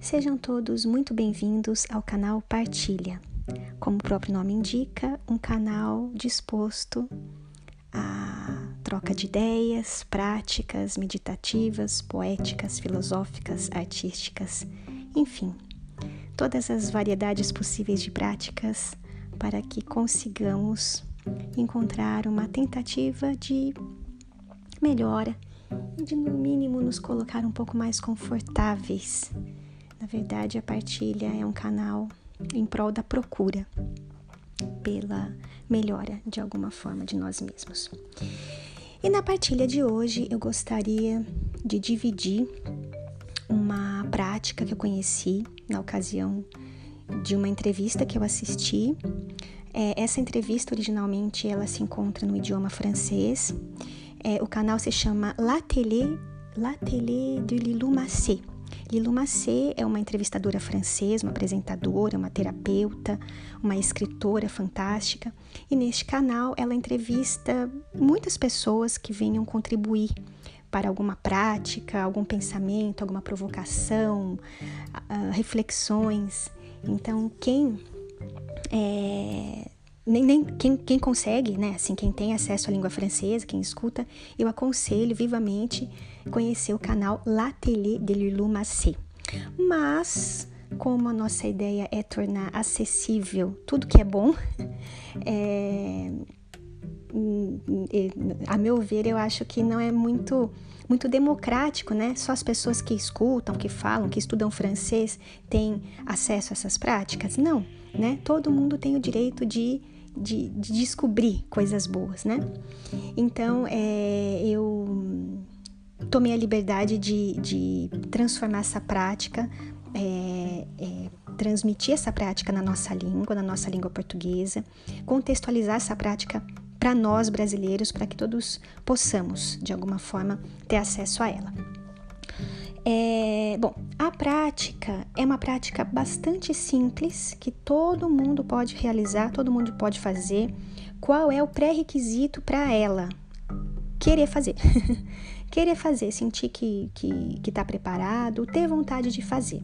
Sejam todos muito bem-vindos ao canal Partilha. Como o próprio nome indica, um canal disposto a troca de ideias, práticas meditativas, poéticas, filosóficas, artísticas, enfim, todas as variedades possíveis de práticas para que consigamos encontrar uma tentativa de melhora e de, no mínimo, nos colocar um pouco mais confortáveis. Na verdade, a partilha é um canal em prol da procura pela melhora de alguma forma de nós mesmos. E na partilha de hoje eu gostaria de dividir uma prática que eu conheci na ocasião de uma entrevista que eu assisti. É, essa entrevista originalmente ela se encontra no idioma francês. É, o canal se chama La Télé, La Télé de Lilou Massé. Lilou Massé é uma entrevistadora francesa, uma apresentadora, uma terapeuta, uma escritora fantástica. E neste canal ela entrevista muitas pessoas que venham contribuir para alguma prática, algum pensamento, alguma provocação, uh, reflexões. Então, quem é, nem, nem quem, quem, consegue, né? Assim, quem tem acesso à língua francesa, quem escuta, eu aconselho vivamente conhecer o canal La Télé de Lulu Massé. Mas, como a nossa ideia é tornar acessível tudo que é bom, é, a meu ver, eu acho que não é muito muito democrático, né? Só as pessoas que escutam, que falam, que estudam francês têm acesso a essas práticas? Não, né? Todo mundo tem o direito de de, de descobrir coisas boas, né? Então, é, eu tomei a liberdade de, de transformar essa prática, é, é, transmitir essa prática na nossa língua, na nossa língua portuguesa, contextualizar essa prática para nós brasileiros, para que todos possamos, de alguma forma, ter acesso a ela. É, bom, a prática é uma prática bastante simples que todo mundo pode realizar, todo mundo pode fazer. Qual é o pré-requisito para ela? Querer fazer. Querer fazer, sentir que está que, tá preparado, ter vontade de fazer.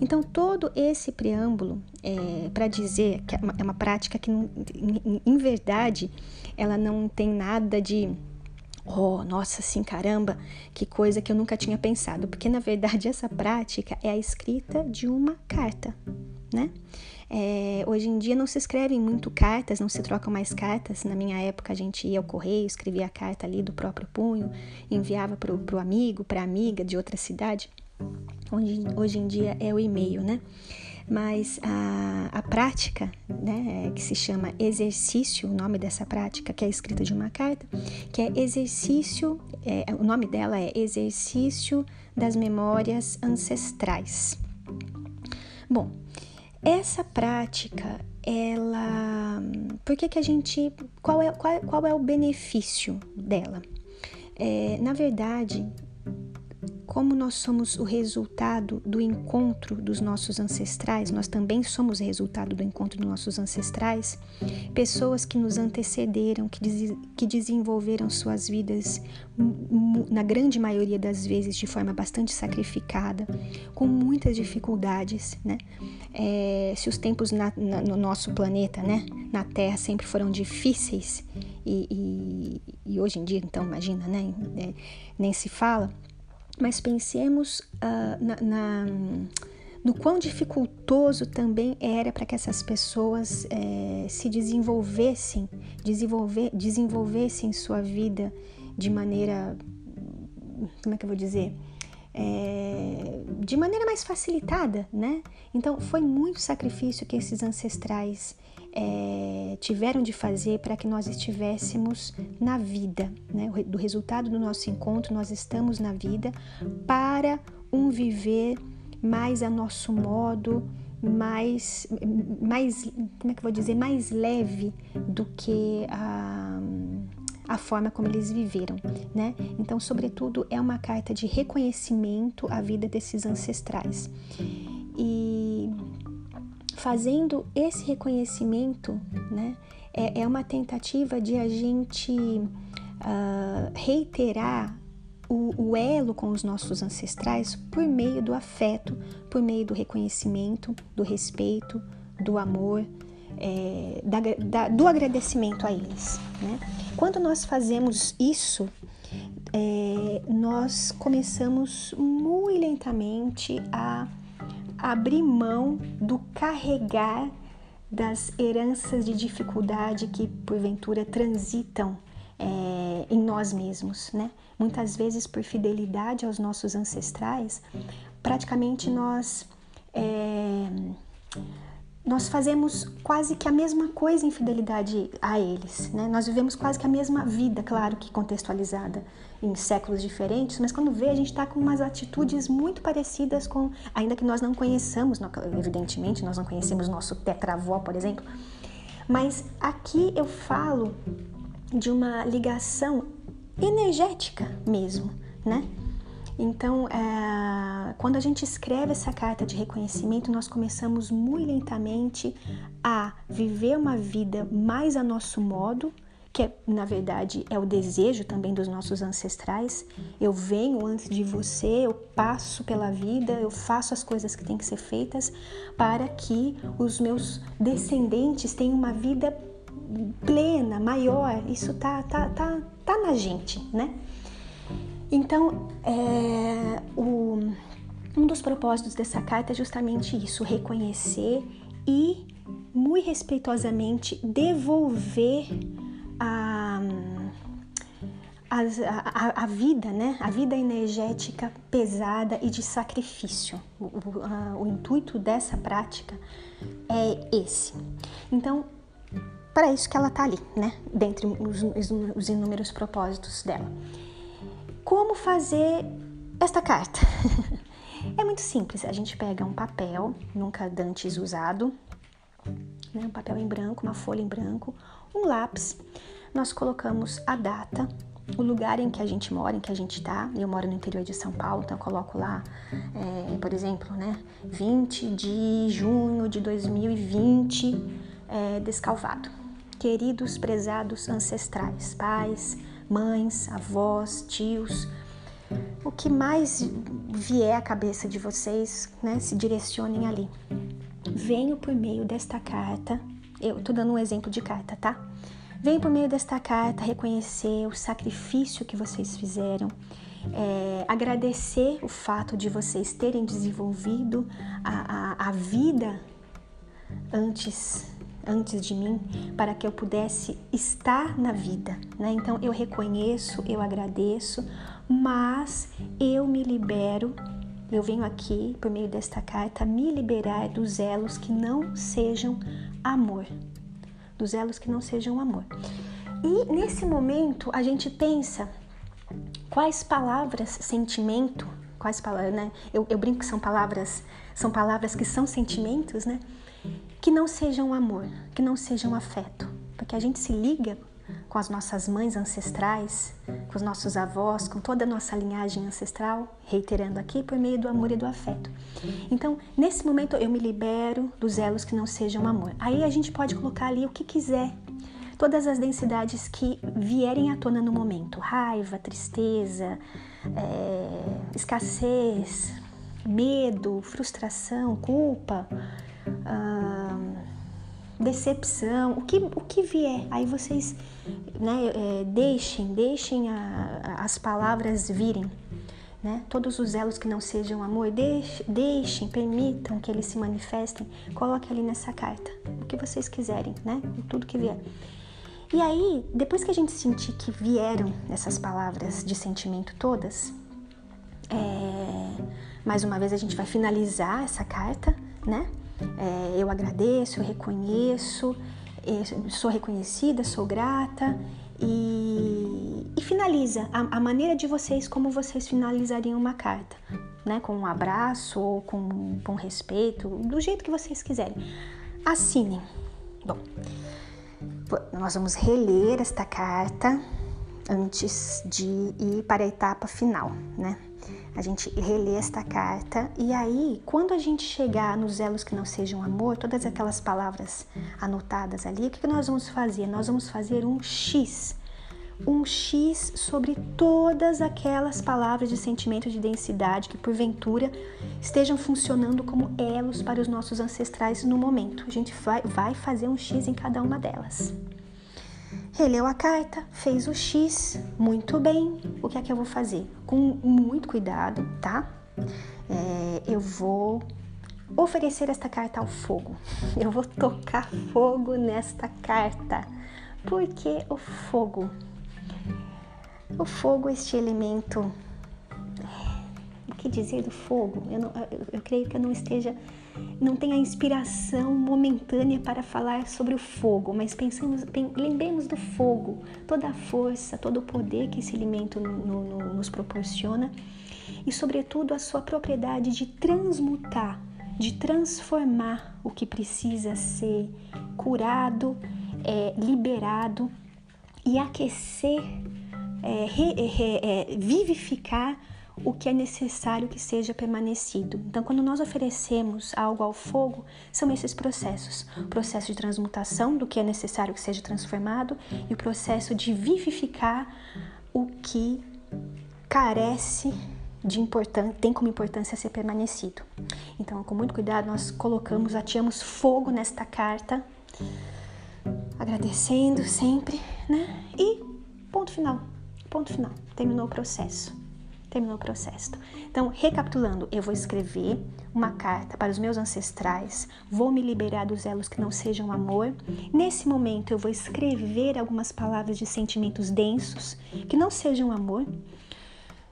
Então, todo esse preâmbulo é para dizer que é uma, é uma prática que, em, em verdade, ela não tem nada de Oh, nossa, assim, caramba, que coisa que eu nunca tinha pensado, porque na verdade essa prática é a escrita de uma carta, né? É, hoje em dia não se escrevem muito cartas, não se trocam mais cartas. Na minha época a gente ia ao correio, escrevia a carta ali do próprio punho, enviava para o amigo, para a amiga de outra cidade. Hoje, hoje em dia é o e-mail, né? Mas a, a prática, né, que se chama exercício, o nome dessa prática, que é escrita de uma carta, que é exercício, é, o nome dela é Exercício das Memórias Ancestrais. Bom, essa prática, ela. Por que, que a gente. Qual é, qual, qual é o benefício dela? É, na verdade, como nós somos o resultado do encontro dos nossos ancestrais, nós também somos resultado do encontro dos nossos ancestrais, pessoas que nos antecederam, que, des que desenvolveram suas vidas, na grande maioria das vezes, de forma bastante sacrificada, com muitas dificuldades, né? É, se os tempos na, na, no nosso planeta, né, na Terra, sempre foram difíceis, e, e, e hoje em dia, então, imagina, né, é, nem se fala mas pensemos uh, na, na, no quão dificultoso também era para que essas pessoas eh, se desenvolvessem, desenvolver, desenvolvessem sua vida de maneira, como é que eu vou dizer? É, de maneira mais facilitada, né? Então foi muito sacrifício que esses ancestrais é, tiveram de fazer para que nós estivéssemos na vida, né? Do resultado do nosso encontro, nós estamos na vida para um viver mais a nosso modo, mais, mais, como é que eu vou dizer, mais leve do que a, a forma como eles viveram, né? Então, sobretudo, é uma carta de reconhecimento à vida desses ancestrais. E fazendo esse reconhecimento, né, é, é uma tentativa de a gente uh, reiterar o, o, elo com os nossos ancestrais por meio do afeto, por meio do reconhecimento, do respeito, do amor, é, da, da, do agradecimento a eles. Né? Quando nós fazemos isso, é, nós começamos muito lentamente a abrir mão do carregar das heranças de dificuldade que porventura transitam é, em nós mesmos, né? Muitas vezes por fidelidade aos nossos ancestrais, praticamente nós é, nós fazemos quase que a mesma coisa em fidelidade a eles, né? Nós vivemos quase que a mesma vida, claro que contextualizada em séculos diferentes, mas quando vê a gente está com umas atitudes muito parecidas com, ainda que nós não conheçamos, evidentemente nós não conhecemos nosso tetravó, por exemplo, mas aqui eu falo de uma ligação energética mesmo, né? Então, é, quando a gente escreve essa carta de reconhecimento, nós começamos muito lentamente a viver uma vida mais a nosso modo, que é, na verdade é o desejo também dos nossos ancestrais. Eu venho antes de você, eu passo pela vida, eu faço as coisas que têm que ser feitas para que os meus descendentes tenham uma vida plena, maior. Isso tá, tá, tá, tá na gente, né? Então, é, o, um dos propósitos dessa carta é justamente isso: reconhecer e, muito respeitosamente, devolver a, a, a, a, vida, né? A vida energética pesada e de sacrifício. O, o, a, o intuito dessa prática é esse. Então, para isso que ela está ali, né? Dentre os, os inúmeros propósitos dela. Como fazer esta carta? é muito simples. A gente pega um papel, nunca dantes usado, né? um papel em branco, uma folha em branco, um lápis. Nós colocamos a data, o lugar em que a gente mora, em que a gente está. Eu moro no interior de São Paulo, então eu coloco lá, é, por exemplo, né, 20 de junho de 2020, é, descalvado. Queridos prezados ancestrais, pais, mães, avós, tios, o que mais vier à cabeça de vocês, né, se direcionem ali. Venho por meio desta carta, eu tô dando um exemplo de carta, tá? Venho por meio desta carta reconhecer o sacrifício que vocês fizeram, é, agradecer o fato de vocês terem desenvolvido a, a, a vida antes antes de mim para que eu pudesse estar na vida, né? Então eu reconheço, eu agradeço, mas eu me libero. Eu venho aqui por meio desta carta me liberar dos elos que não sejam amor, dos elos que não sejam amor. E nesse momento a gente pensa quais palavras, sentimento, quais palavras, né? Eu, eu brinco que são palavras, são palavras que são sentimentos, né? que não sejam amor, que não sejam afeto, porque a gente se liga com as nossas mães ancestrais, com os nossos avós, com toda a nossa linhagem ancestral, reiterando aqui, por meio do amor e do afeto. Então, nesse momento eu me libero dos elos que não sejam amor. Aí a gente pode colocar ali o que quiser, todas as densidades que vierem à tona no momento: raiva, tristeza, é, escassez, medo, frustração, culpa decepção, o que, o que vier. Aí vocês né, é, deixem, deixem a, a, as palavras virem. Né? Todos os elos que não sejam amor, deixem, deixem, permitam que eles se manifestem. Coloque ali nessa carta o que vocês quiserem, né? Tudo que vier. E aí, depois que a gente sentir que vieram essas palavras de sentimento todas, é, mais uma vez a gente vai finalizar essa carta, né? É, eu agradeço, eu reconheço, sou reconhecida, sou grata e, e finaliza a, a, maneira de vocês, como vocês finalizariam uma carta, né? Com um abraço ou com, com respeito, do jeito que vocês quiserem. Assinem. Bom, nós vamos reler esta carta antes de ir para a etapa final, né? A gente relê esta carta e aí, quando a gente chegar nos elos que não sejam amor, todas aquelas palavras anotadas ali, o que nós vamos fazer? Nós vamos fazer um X, um X sobre todas aquelas palavras de sentimento de densidade que porventura estejam funcionando como elos para os nossos ancestrais no momento. A gente vai, vai fazer um X em cada uma delas. Releu a carta, fez o X, muito bem. O que é que eu vou fazer? Com muito cuidado, tá? É, eu vou oferecer esta carta ao fogo. Eu vou tocar fogo nesta carta. Porque o fogo o fogo, este elemento. Que dizer do fogo? Eu, não, eu, eu creio que eu não esteja. Não tenha inspiração momentânea para falar sobre o fogo, mas pensamos, lembremos do fogo, toda a força, todo o poder que esse alimento no, no, nos proporciona e, sobretudo, a sua propriedade de transmutar, de transformar o que precisa ser curado, é, liberado e aquecer é, re, re, é, vivificar o que é necessário que seja permanecido. Então, quando nós oferecemos algo ao fogo, são esses processos: o processo de transmutação do que é necessário que seja transformado e o processo de vivificar o que carece de importância, tem como importância ser permanecido. Então, com muito cuidado, nós colocamos, ateamos fogo nesta carta, agradecendo sempre, né? E ponto final. Ponto final. Terminou o processo. Terminou o processo. Então, recapitulando, eu vou escrever uma carta para os meus ancestrais, vou me liberar dos elos que não sejam amor. Nesse momento, eu vou escrever algumas palavras de sentimentos densos que não sejam amor.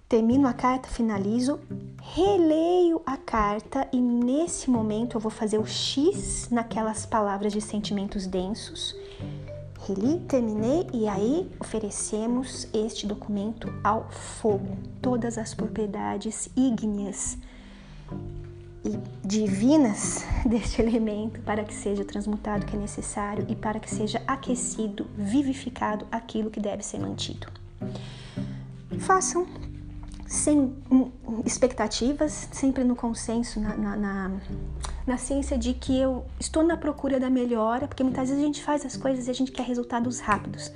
Termino a carta, finalizo, releio a carta e nesse momento eu vou fazer o X naquelas palavras de sentimentos densos Terminei e aí oferecemos este documento ao fogo, todas as propriedades ígneas e divinas deste elemento para que seja transmutado o que é necessário e para que seja aquecido, vivificado aquilo que deve ser mantido. Façam sem expectativas, sempre no consenso, na, na, na na ciência de que eu estou na procura da melhora, porque muitas vezes a gente faz as coisas e a gente quer resultados rápidos.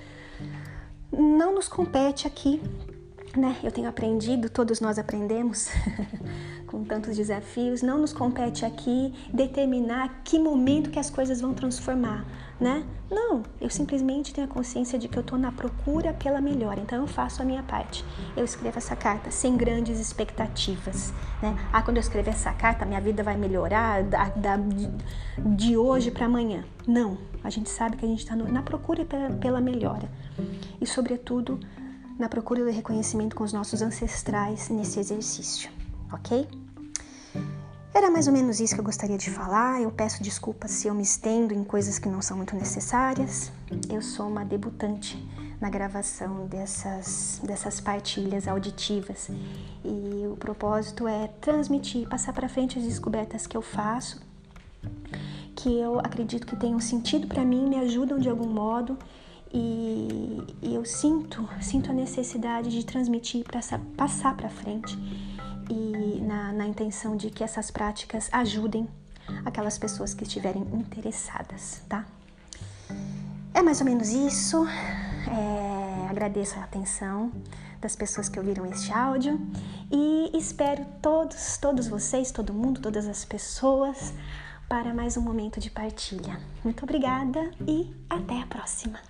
Não nos compete aqui, né? Eu tenho aprendido, todos nós aprendemos com tantos desafios, não nos compete aqui determinar que momento que as coisas vão transformar né? Não, eu simplesmente tenho a consciência de que eu estou na procura pela melhora, então eu faço a minha parte. Eu escrevo essa carta sem grandes expectativas, né? Ah, quando eu escrever essa carta, minha vida vai melhorar da, da, de hoje para amanhã. Não, a gente sabe que a gente está na procura pela, pela melhora e, sobretudo, na procura do reconhecimento com os nossos ancestrais nesse exercício, ok? Era mais ou menos isso que eu gostaria de falar. Eu peço desculpas se eu me estendo em coisas que não são muito necessárias. Eu sou uma debutante na gravação dessas, dessas partilhas auditivas e o propósito é transmitir, passar para frente as descobertas que eu faço, que eu acredito que tenham sentido para mim, me ajudam de algum modo e, e eu sinto, sinto a necessidade de transmitir, para passar para frente e na, na intenção de que essas práticas ajudem aquelas pessoas que estiverem interessadas, tá? É mais ou menos isso. É, agradeço a atenção das pessoas que ouviram este áudio e espero todos, todos vocês, todo mundo, todas as pessoas para mais um momento de partilha. Muito obrigada e até a próxima.